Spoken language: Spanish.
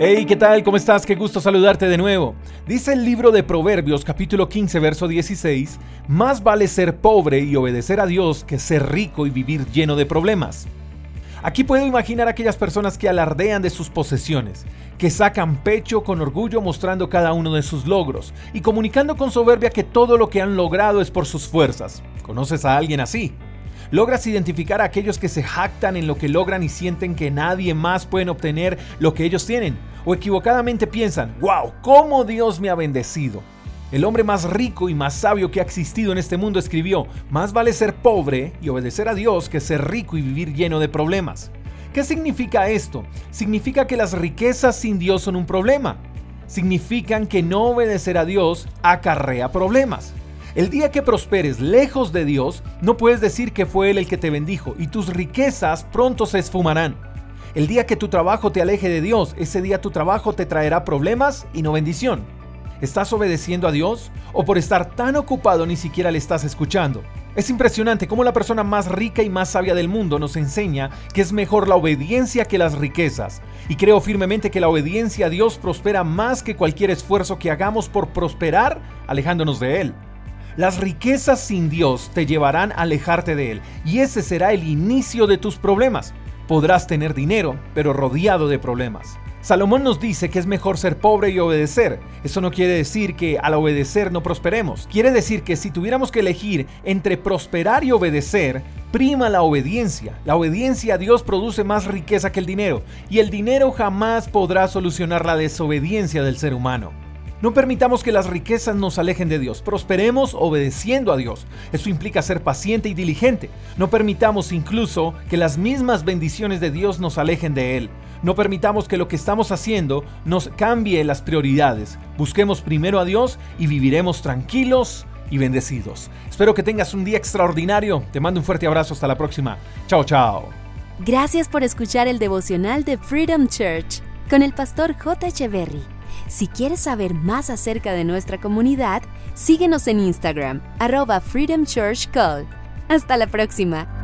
Hey, ¿qué tal? ¿Cómo estás? Qué gusto saludarte de nuevo. Dice el libro de Proverbios capítulo 15 verso 16, más vale ser pobre y obedecer a Dios que ser rico y vivir lleno de problemas. Aquí puedo imaginar a aquellas personas que alardean de sus posesiones, que sacan pecho con orgullo mostrando cada uno de sus logros y comunicando con soberbia que todo lo que han logrado es por sus fuerzas. ¿Conoces a alguien así? Logras identificar a aquellos que se jactan en lo que logran y sienten que nadie más puede obtener lo que ellos tienen. O equivocadamente piensan, wow, ¿cómo Dios me ha bendecido? El hombre más rico y más sabio que ha existido en este mundo escribió, más vale ser pobre y obedecer a Dios que ser rico y vivir lleno de problemas. ¿Qué significa esto? Significa que las riquezas sin Dios son un problema. Significan que no obedecer a Dios acarrea problemas. El día que prosperes lejos de Dios, no puedes decir que fue Él el que te bendijo y tus riquezas pronto se esfumarán. El día que tu trabajo te aleje de Dios, ese día tu trabajo te traerá problemas y no bendición. ¿Estás obedeciendo a Dios? ¿O por estar tan ocupado ni siquiera le estás escuchando? Es impresionante cómo la persona más rica y más sabia del mundo nos enseña que es mejor la obediencia que las riquezas. Y creo firmemente que la obediencia a Dios prospera más que cualquier esfuerzo que hagamos por prosperar alejándonos de Él. Las riquezas sin Dios te llevarán a alejarte de Él y ese será el inicio de tus problemas. Podrás tener dinero, pero rodeado de problemas. Salomón nos dice que es mejor ser pobre y obedecer. Eso no quiere decir que al obedecer no prosperemos. Quiere decir que si tuviéramos que elegir entre prosperar y obedecer, prima la obediencia. La obediencia a Dios produce más riqueza que el dinero, y el dinero jamás podrá solucionar la desobediencia del ser humano. No permitamos que las riquezas nos alejen de Dios. Prosperemos obedeciendo a Dios. Eso implica ser paciente y diligente. No permitamos incluso que las mismas bendiciones de Dios nos alejen de Él. No permitamos que lo que estamos haciendo nos cambie las prioridades. Busquemos primero a Dios y viviremos tranquilos y bendecidos. Espero que tengas un día extraordinario. Te mando un fuerte abrazo. Hasta la próxima. Chao, chao. Gracias por escuchar el devocional de Freedom Church con el pastor J. Echeverry. Si quieres saber más acerca de nuestra comunidad, síguenos en Instagram, arroba Freedom Church Call. Hasta la próxima.